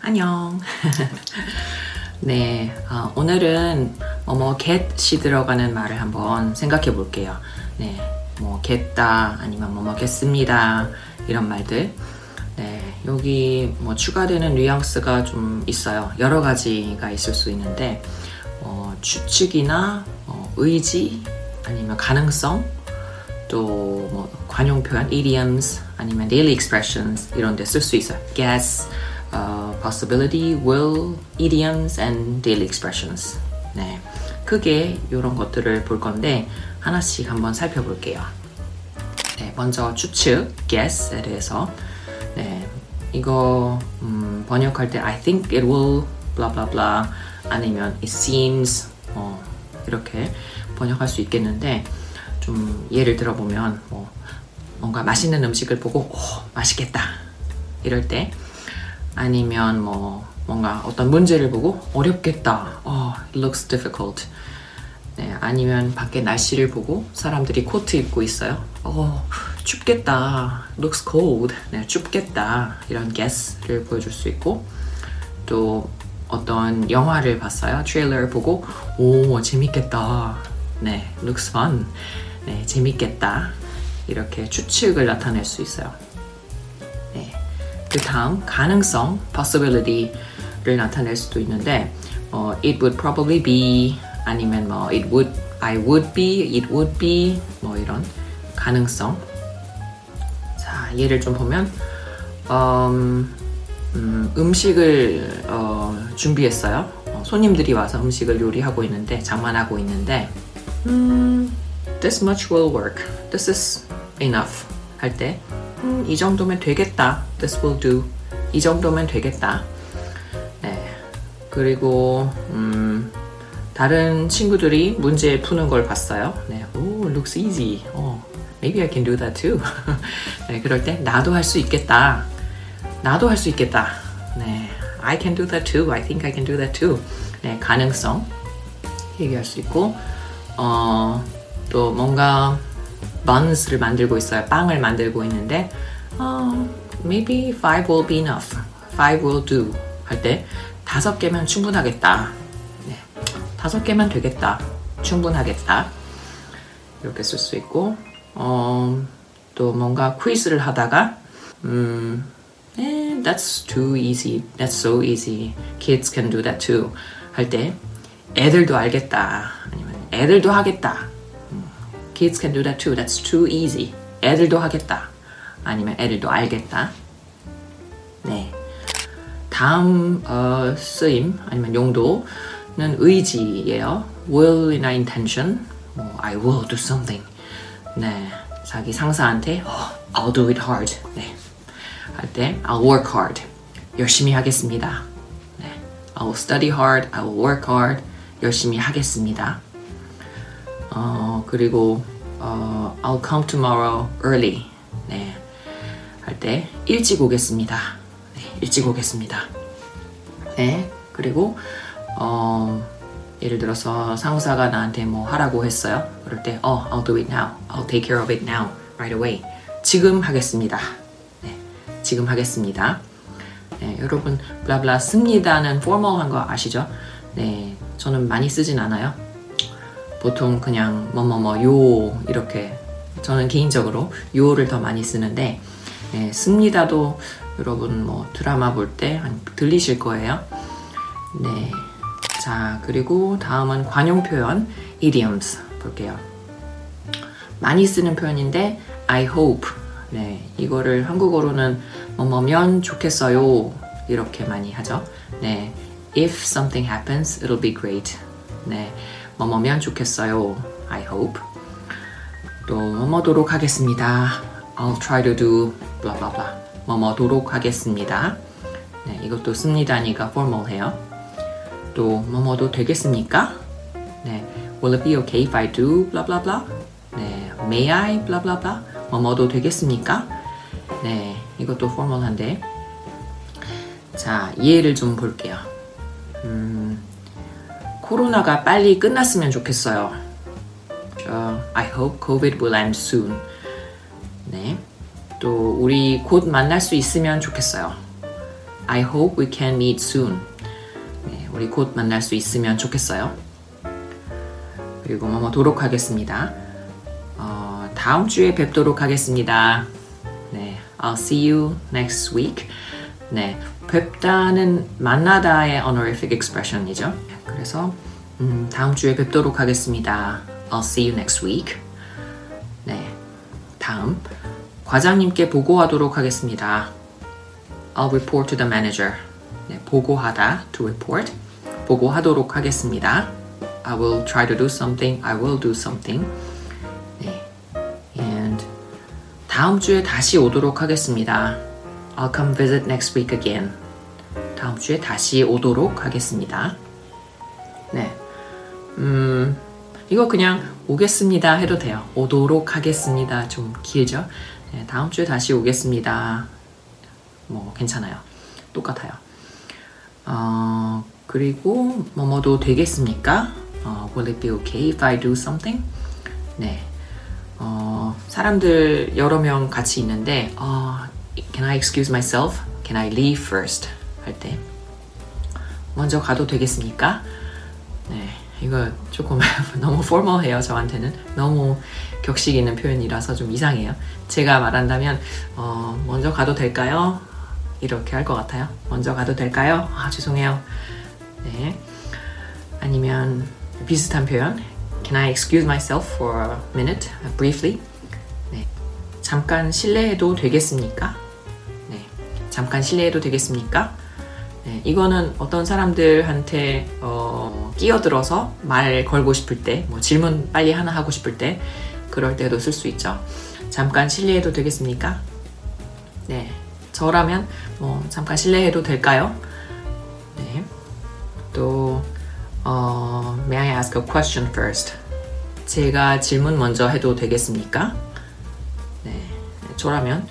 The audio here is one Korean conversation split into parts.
안녕. 네, 어, 오늘은 뭐뭐 get이 들어가는 말을 한번 생각해 볼게요. 네, 뭐 get다 아니면 뭐뭐 get습니다 이런 말들. 네, 여기 뭐 추가되는 뉘앙스가 좀 있어요. 여러 가지가 있을 수 있는데 어, 추측이나 어, 의지 아니면 가능성 또 뭐 관용 표현 idioms 아니면 daily expressions 이런 데 쓸 수 있어요. guess, uh, possibility, will, idioms and daily expressions. 네, 크게 이런 것들을 볼 건데 하나씩 한번 살펴볼게요. 네, 먼저 추측, guess에 대해서 네, 이거 음, 번역할 때 I think it will blah blah blah 아니면 it seems 어, 이렇게 번역할 수 있겠는데 좀 예를 들어보면 뭐 뭔가 맛있는 음식을 보고 오, 맛있겠다 이럴 때 아니면 뭐 뭔가 어떤 문제를 보고 어렵겠다 어, it looks difficult. 네, 아니면 밖에 날씨를 보고 사람들이 코트 입고 있어요. 어, 춥겠다 looks cold. 네, 춥겠다 이런 guess를 보여줄 수 있고 또 어떤 영화를 봤어요. 트레일러를 보고 오 재밌겠다. 네 looks fun. 네, 재밌겠다. 이렇게 추측을 나타낼 수 있어요. 네. 그 다음 가능성, possibility를 나타낼 수도 있는데 어, it would probably be 아니면 뭐 it would, I would be, it would be 뭐 이런 가능성. 자 예를 좀 보면 음, 음, 식을 어, 준비했어요. 어, 손님들이 와서 음식을 요리하고 있는데 장만하고 있는데 음, This much will work. This is enough. 할 때, 음, 이 정도면 되겠다. This will do. 이 정도면 되겠다. 네. 그리고, 음, 다른 친구들이 문제 푸는 걸 봤어요. 네. Oh, looks easy. Oh, maybe I can do that too. 네, 그럴 때, 나도 할 수 있겠다. 나도 할 수 있겠다. 네. I can do that too. I think I can do that too. 네, 가능성 얘기할 수 있고, 어, 또 뭔가 buns를 만들고 있어요. 빵을 만들고 있는데 어, maybe five will be enough. five will do 할 때 다섯 개면 충분하겠다. 네. 다섯 개면 되겠다. 충분하겠다. 이렇게 쓸 수 있고 어, 또 뭔가 퀴즈를 하다가 음, eh, that's too easy. That's so easy. Kids can do that too. 할 때 애들도 알겠다. 아니면 애들도 하겠다. Kids can do that too. That's too easy. 애들도 하겠다. 아니면 애들도 알겠다. 네. 다음 어, 쓰임 아니면 용도는 의지예요. will이나 intention. 뭐, I will do something. 네. 자기 상사한테 oh, I'll do it hard. 네. 할 때 I'll work hard. 열심히 하겠습니다. 네. I'll study hard. I will work hard. 열심히 하겠습니다. 어, 그리고 어, I'll come tomorrow early. 네. 할 때 일찍 오겠습니다. 네, 일찍 오겠습니다. 네. 그리고 어, 예를 들어서 상사가 나한테 뭐 하라고 했어요. 그럴 때 oh, I'll do it now. I'll take care of it now. right away. 지금 하겠습니다. 네. 지금 하겠습니다. 네, 여러분 블라블라 씁니다는 formal한 거 아시죠? 네. 저는 많이 쓰진 않아요. 보통 그냥 뭐뭐뭐 요 이렇게 저는 개인적으로 요를 더 많이 쓰는데 네, 씁니다도 여러분 뭐 드라마 볼 때 들리실 거예요. 네. 자, 그리고 다음은 관용 표현 idioms 볼게요. 많이 쓰는 표현인데 I hope. 네, 이거를 한국어로는 뭐뭐면 좋겠어요. 이렇게 많이 하죠. 네. If something happens, it'll be great. 네. 뭐뭐면 좋겠어요. I hope. 또 뭐뭐도록 하겠습니다. I'll try to do blah. 뭐뭐도록 하겠습니다. 네, 이것도 씁니다니까 formal해요. 또 뭐뭐도 되겠습니까? 네, will it be okay if I do blah? 네, may I blah? 뭐뭐도 되겠습니까? 네, 이것도 formal한데. 자, 예를 좀 볼게요. 음, 코로나가 빨리 끝났으면 좋겠어요. 저, I hope COVID will end soon. 네. 또 우리 곧 만날 수 있으면 좋겠어요. I hope we can meet soon. 네, 우리 곧 만날 수 있으면 좋겠어요. 그리고 뭐뭐 도록 하겠습니다. 어, 다음 주에 뵙도록 하겠습니다. 네, I'll see you next week. 네, 뵙다는 만나다의 honorific expression이죠. 그래서 음, 다음 주에 뵙도록 하겠습니다. I'll see you next week. 네, 다음 과장님께 보고하도록 하겠습니다. I'll report to the manager. 네, 보고하다 to report. 보고하도록 하겠습니다. I will try to do something. I will do something. 네. And 다음 주에 다시 오도록 하겠습니다. I'll come visit next week again. 다음 주에 다시 오도록 하겠습니다. 네. 음, 이거 그냥 오겠습니다 해도 돼요. 오도록 하겠습니다. 좀 길죠? 네, 다음 주에 다시 오겠습니다. 뭐 괜찮아요. 똑같아요. 어, 그리고 뭐뭐도 되겠습니까? 어, will it be okay if I do something? 네. 어, 사람들 여러 명 같이 있는데 어, Can I excuse myself? Can I leave first? 할 때 먼저 가도 되겠습니까? 네, 이거 조금 너무 포멀해요 저한테는 너무 격식 있는 표현이라서 좀 이상해요. 제가 말한다면 어, 먼저 가도 될까요? 이렇게 할 것 같아요. 먼저 가도 될까요? 아 죄송해요. 네. 아니면 비슷한 표현 Can I excuse myself for a minute, briefly? 네. 잠깐 실례해도 되겠습니까? 네. 잠깐 실례해도 되겠습니까? 네. 이거는 어떤 사람들한테 어, 끼어들어서 말 걸고 싶을 때, 뭐 질문 빨리 하나 하고 싶을 때, 그럴 때도 쓸 수 있죠. 잠깐 실례해도 되겠습니까? 네. 저라면 뭐 잠깐 실례해도 될까요? 네. 또 어, May I ask a question first? 제가 질문 먼저 해도 되겠습니까? 네. 저라면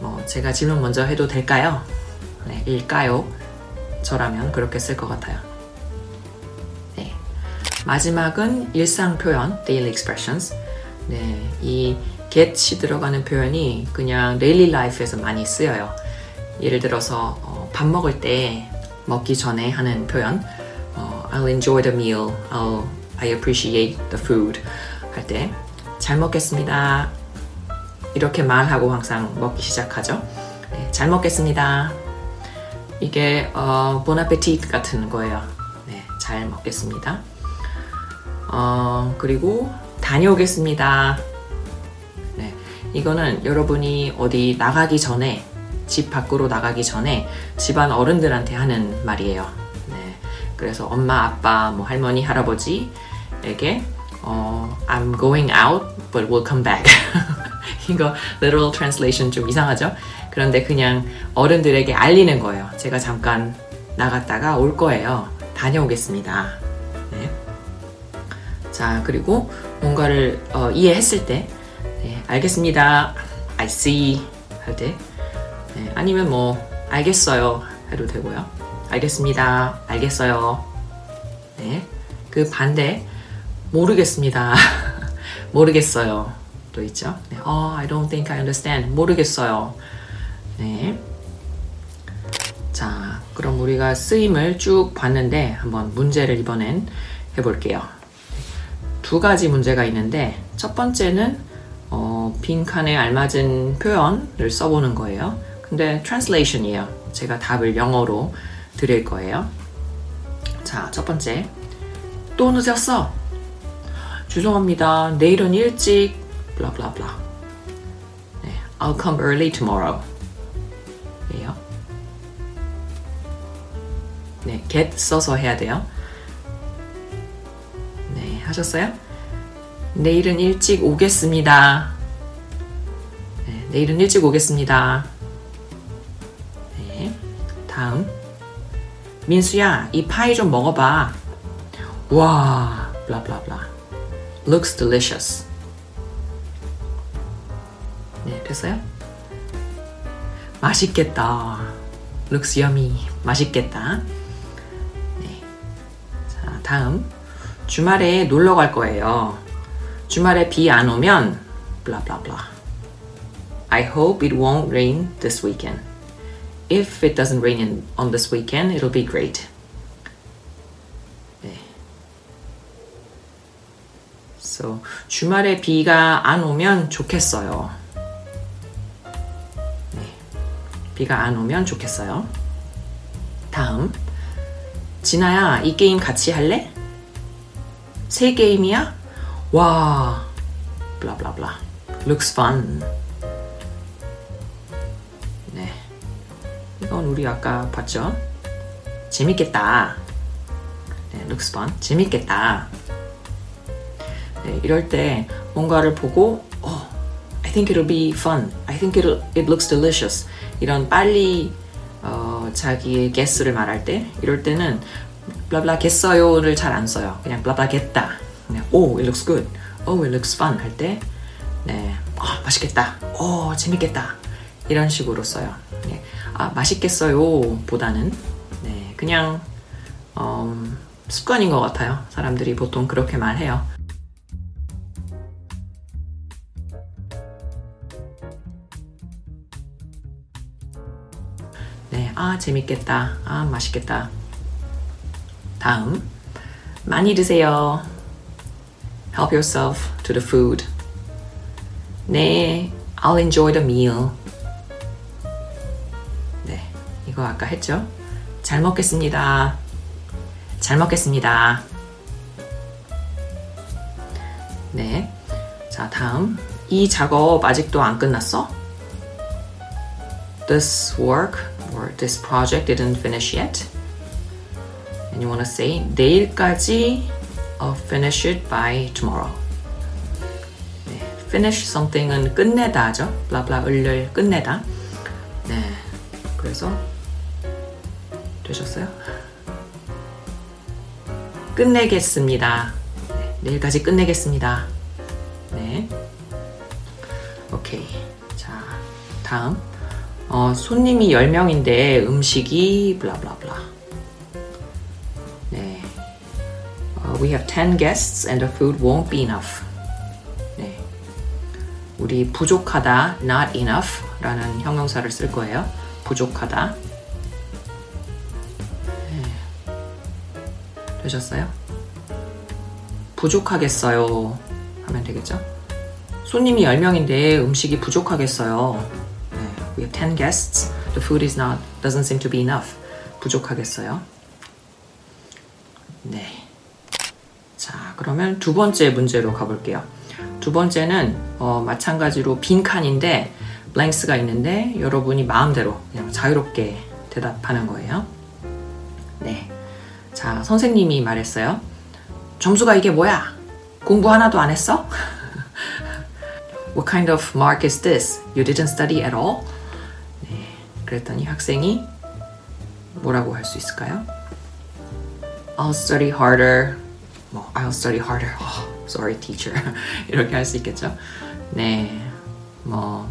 뭐 제가 질문 먼저 해도 될까요? 네. 일까요? 저라면 그렇게 쓸 것 같아요. 네. 마지막은 일상 표현, daily expressions. 네. 이 get이 들어가는 표현이 그냥 daily life에서 많이 쓰여요. 예를 들어서 어, 밥 먹을 때 먹기 전에 하는 표현 어, I'll enjoy the meal. I'll, I appreciate the food 할 때 잘 먹겠습니다. 이렇게 말하고 항상 먹기 시작하죠. 네, 잘 먹겠습니다. 이게 어, appetit 같은 거예요. 네, 잘 먹겠습니다. 어, 그리고 다녀오겠습니다. 네, 이거는 여러분이 어디 나가기 전에 집 밖으로 나가기 전에 집안 어른들한테 하는 말이에요. 네, 그래서 엄마, 아빠, 뭐 할머니, 할아버지에게 어, I'm going out, but will come back. 이거 literal translation 좀 이상하죠? 그런데 그냥 어른들에게 알리는 거예요. 제가 잠깐 나갔다가 올 거예요. 다녀오겠습니다. 네. 자, 그리고 뭔가를 어, 이해했을 때, 네, 알겠습니다. I see 할 때, 네, 아니면 뭐 알겠어요 해도 되고요. 알겠습니다. 알겠어요. 네, 그 반대 모르겠습니다. 모르겠어요. 또 있죠. 네, oh, I don't think I understand. 모르겠어요. 네. 자, 그럼 우리가 쓰임을 쭉 봤는데 한번 문제를 이번엔 해볼게요. 두 가지 문제가 있는데 첫 번째는 어, 빈칸에 알맞은 표현을 써보는 거예요. 근데 translation이에요. 제가 답을 영어로 드릴 거예요. 자, 첫 번째. 또 늦었어. 죄송합니다. 내일은 일찍 blah. 네, I'll come early tomorrow. 예요. 네, get 써서 해야 돼요. 네, 하셨어요? 내일은 일찍 오겠습니다. 네, 내일은 일찍 오겠습니다. 네, 다음. 민수야, 이 파이 좀 먹어봐. 와, blah. Looks delicious. 네, 됐어요? 맛있겠다. Looks yummy. 맛있겠다. 네. 자, 다음. 주말에 놀러 갈 거예요. 주말에 비 안 오면 blah. I hope it won't rain this weekend. if it doesn't rain in, on this weekend, it'll be great. 네. So, 주말에 비가 안 오면 좋겠어요. 비가 안 오면 좋겠어요. 다음. 진아야, 이 게임 같이 할래? 새 게임이야? 와, blah. Looks fun. 네. 이건 우리 아까 봤죠? 재밌겠다. 네, looks fun. 재밌겠다. 네, 이럴 때 뭔가를 보고, oh, I think it'll be fun. I think it'll, it looks delicious. 이런 빨리 어, 자기의 guess를 말할 때 이럴 때는 블라블라 겠어요를 잘 안 써요. 그냥 블라블라 겠다. 그냥 oh, it looks good. Oh, it looks fun 할 때, 네, 아, 맛있겠다. 오, 재밌겠다. 이런 식으로 써요. 네, 아, 맛있겠어요 보다는, 네, 그냥, 음, 습관인 것 같아요. 사람들이 보통 그렇게 말해요. 아, 재밌겠다. 아, 맛있겠다. 다음, 많이 드세요. Help yourself to the food. 네, I'll enjoy the meal. 네, 이거 아까 했죠? 잘 먹겠습니다. 잘 먹겠습니다. 네. 자, 다음. 이 작업 아직도 안 끝났어? This work or this project didn't finish yet. And you want to say 내일까지 uh, finish it by tomorrow. 네, finish something은 끝내다죠. 블라블라 을을 끝내다. 네, 그래서 되셨어요? 끝내겠습니다. 네, 내일까지 끝내겠습니다. 네. 오케이. 자, 다음. 어, 손님이 10명인데 음식이 블라블라블라. 네. Uh, we have 10 guests and the food won't be enough. 네. 우리 부족하다, not enough 라는 형용사를 쓸 거예요. 부족하다. 네. 되셨어요? 부족하겠어요. 하면 되겠죠? 손님이 10명인데 음식이 부족하겠어요. 네. We have 10 guests. The food is not, doesn't seem to be enough. 부족하겠어요. 네. 자, 그러면 두 번째 문제로 가볼게요. 두 번째는 어, 마찬가지로 빈 칸인데 블랭스가 있는데 여러분이 마음대로 그냥 자유롭게 대답하는 거예요. 네. 자, 선생님이 말했어요. 점수가 이게 뭐야? 공부 하나도 안 했어? What kind of mark is this? You didn't study at all? 네. 그랬더니 학생이 뭐라고 할 수 있을까요? I'll study harder. 뭐, I'll study harder. Oh, sorry, teacher. 이렇게 할 수 있겠죠? 네. 뭐,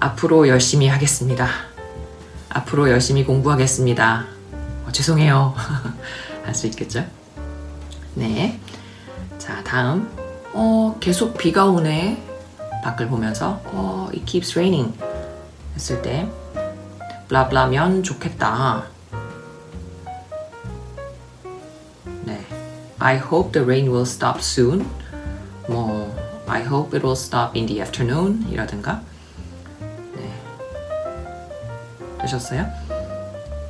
앞으로 열심히 하겠습니다. 앞으로 열심히 공부하겠습니다. 어, 죄송해요. 할 수 있겠죠? 네. 자, 다음. 어, 계속 비가 오네. 밖을 보면서, 어, it keeps raining. 했을 때, 블라블라면 좋겠다. 네. I hope the rain will stop soon. 뭐, I hope it will stop in the afternoon. 이라든가. 네. 되셨어요?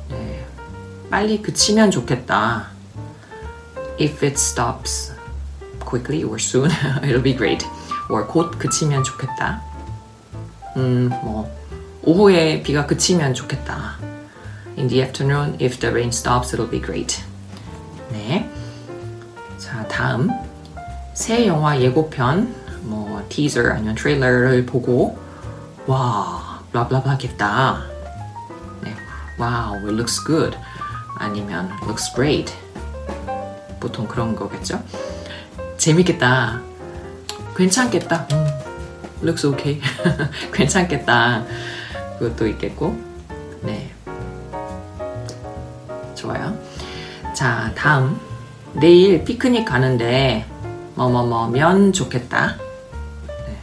네. 빨리 그치면 좋겠다. If it stops quickly or soon, it'll be great. or 곧 그치면 좋겠다. 음, 뭐, 오후에 비가 그치면 좋겠다. In the afternoon, if the rain stops, it'll be great. 네. 자, 다음. 새 영화 예고편, 뭐, teaser 아니면 트레일러를 보고, 와, 블라블라블라겠다. 네. Wow, it looks good. 아니면 looks great. 보통 그런 거겠죠? 재밌겠다. 괜찮겠다. 음, looks okay. 괜찮겠다. 그것도 있겠고. 네. 좋아요. 자, 다음. 내일 피크닉 가는데 뭐뭐뭐면 좋겠다. 네.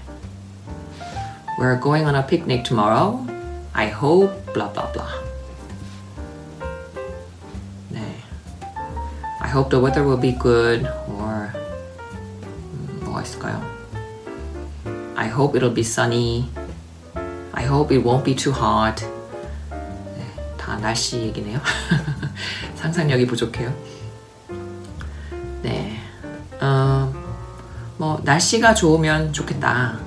We're going on a picnic tomorrow. I hope blah blah blah. 네. I hope the weather will be good or 음, 뭐가 있을까요? I hope it'll be sunny. I hope it won't be too hot. 네, 다 날씨 얘기네요. 상상력이 부족해요. 네. 어, 뭐 날씨가 좋으면 좋겠다.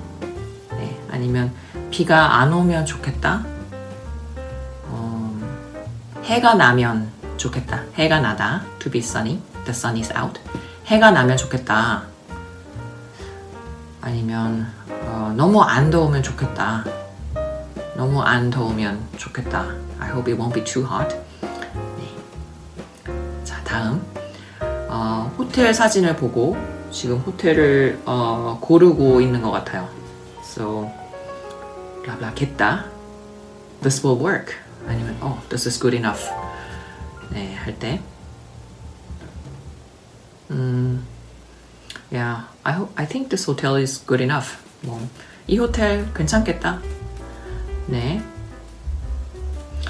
네, 아니면 비가 안 오면 좋겠다. 어, 해가 나면 좋겠다. 해가 나다. To be sunny. The sun is out. 해가 나면 좋겠다. 아니면 어, 너무 안 더우면 좋겠다. 너무 안 더우면 좋겠다. I hope it won't be too hot. 네. 자, 다음. 어, 호텔 사진을 보고 지금 호텔을 어, 고르고 있는 것 같아요. So, 블라블라겠다. This will work. 아니면 oh, this is good enough. 네, 할 때. 음, yeah, I hope, I think this hotel is good enough. 뭐, 이 호텔 괜찮겠다. 네.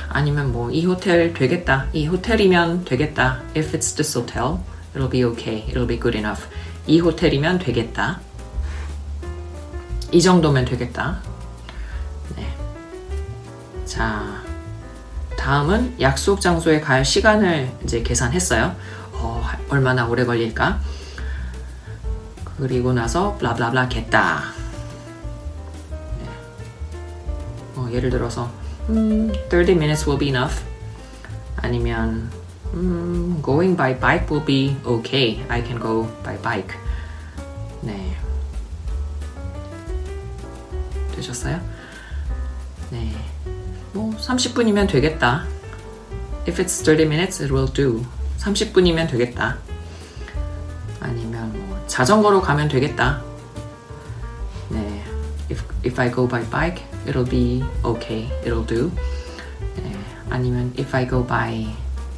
아니면 뭐, 이 호텔 되겠다. 이 호텔이면 되겠다. If it's this hotel, it'll be okay. It'll be good enough. 이 호텔이면 되겠다. 이 정도면 되겠다. 네. 자, 다음은 약속 장소에 갈 시간을 이제 계산했어요. 어, 얼마나 오래 걸릴까? 그리고 나서 블라블라블라 겠다. 어, 예를 들어서 음, 30 minutes will be enough. 아니면 음, going by bike will be okay. I can go by bike. 네. 되셨어요? 네. 뭐 30분이면 되겠다. If it's 30 minutes, it will do. 30분이면 되겠다. 아니면 뭐 자전거로 가면 되겠다. 네. If, if I go by bike, it'll be okay. It'll do. 네. 아니면 if I go by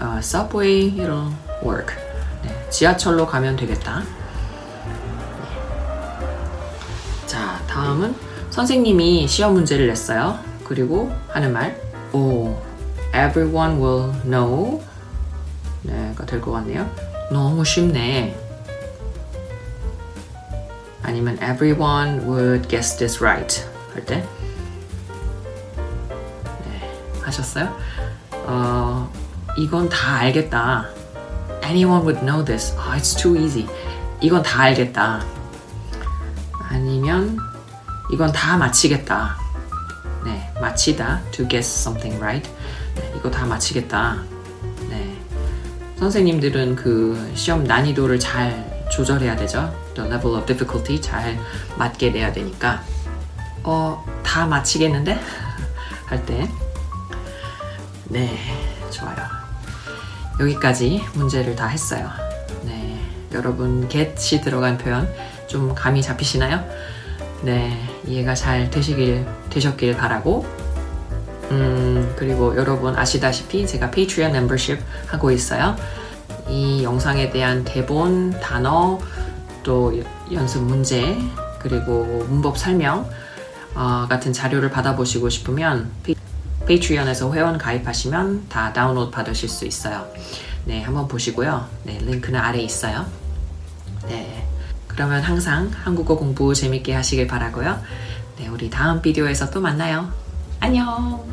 uh, subway, it'll work. 네. 지하철로 가면 되겠다. 네. 자, 다음은 선생님이 시험 문제를 냈어요. 그리고 하는 말, 오, everyone will know. 네가 될 것 같네요. 너무 쉽네. 아니면 everyone would guess this right 할 때. 네, 하셨어요? 어, 이건 다 알겠다. Anyone would know this. Oh, it's too easy. 이건 다 알겠다. 아니면 이건 다 맞히겠다. 네, 맞히다. To guess something right. 네, 이거 다 맞히겠다. 네. 선생님들은 그 시험 난이도를 잘 조절해야 되죠. The level of difficulty 잘 맞게 내야 되니까. 어, 다 맞히겠는데? 할 때. 네, 좋아요. 여기까지 문제를 다 했어요. 네, 여러분 get이 들어간 표현 좀 감이 잡히시나요? 네, 이해가 잘 되시길 되셨길 바라고. 음, 그리고 여러분 아시다시피 제가 Patreon 멤버십 하고 있어요. 이 영상에 대한 대본, 단어, 또 연습 문제, 그리고 문법 설명 어, 같은 자료를 받아보시고 싶으면 Patreon에서 회원 가입하시면 다 다운로드 받으실 수 있어요. 네, 한번 보시고요. 네, 링크는 아래 있어요. 네. 그러면 항상 한국어 공부 재밌게 하시길 바라고요. 네, 우리 다음 비디오에서 또 만나요. 안녕!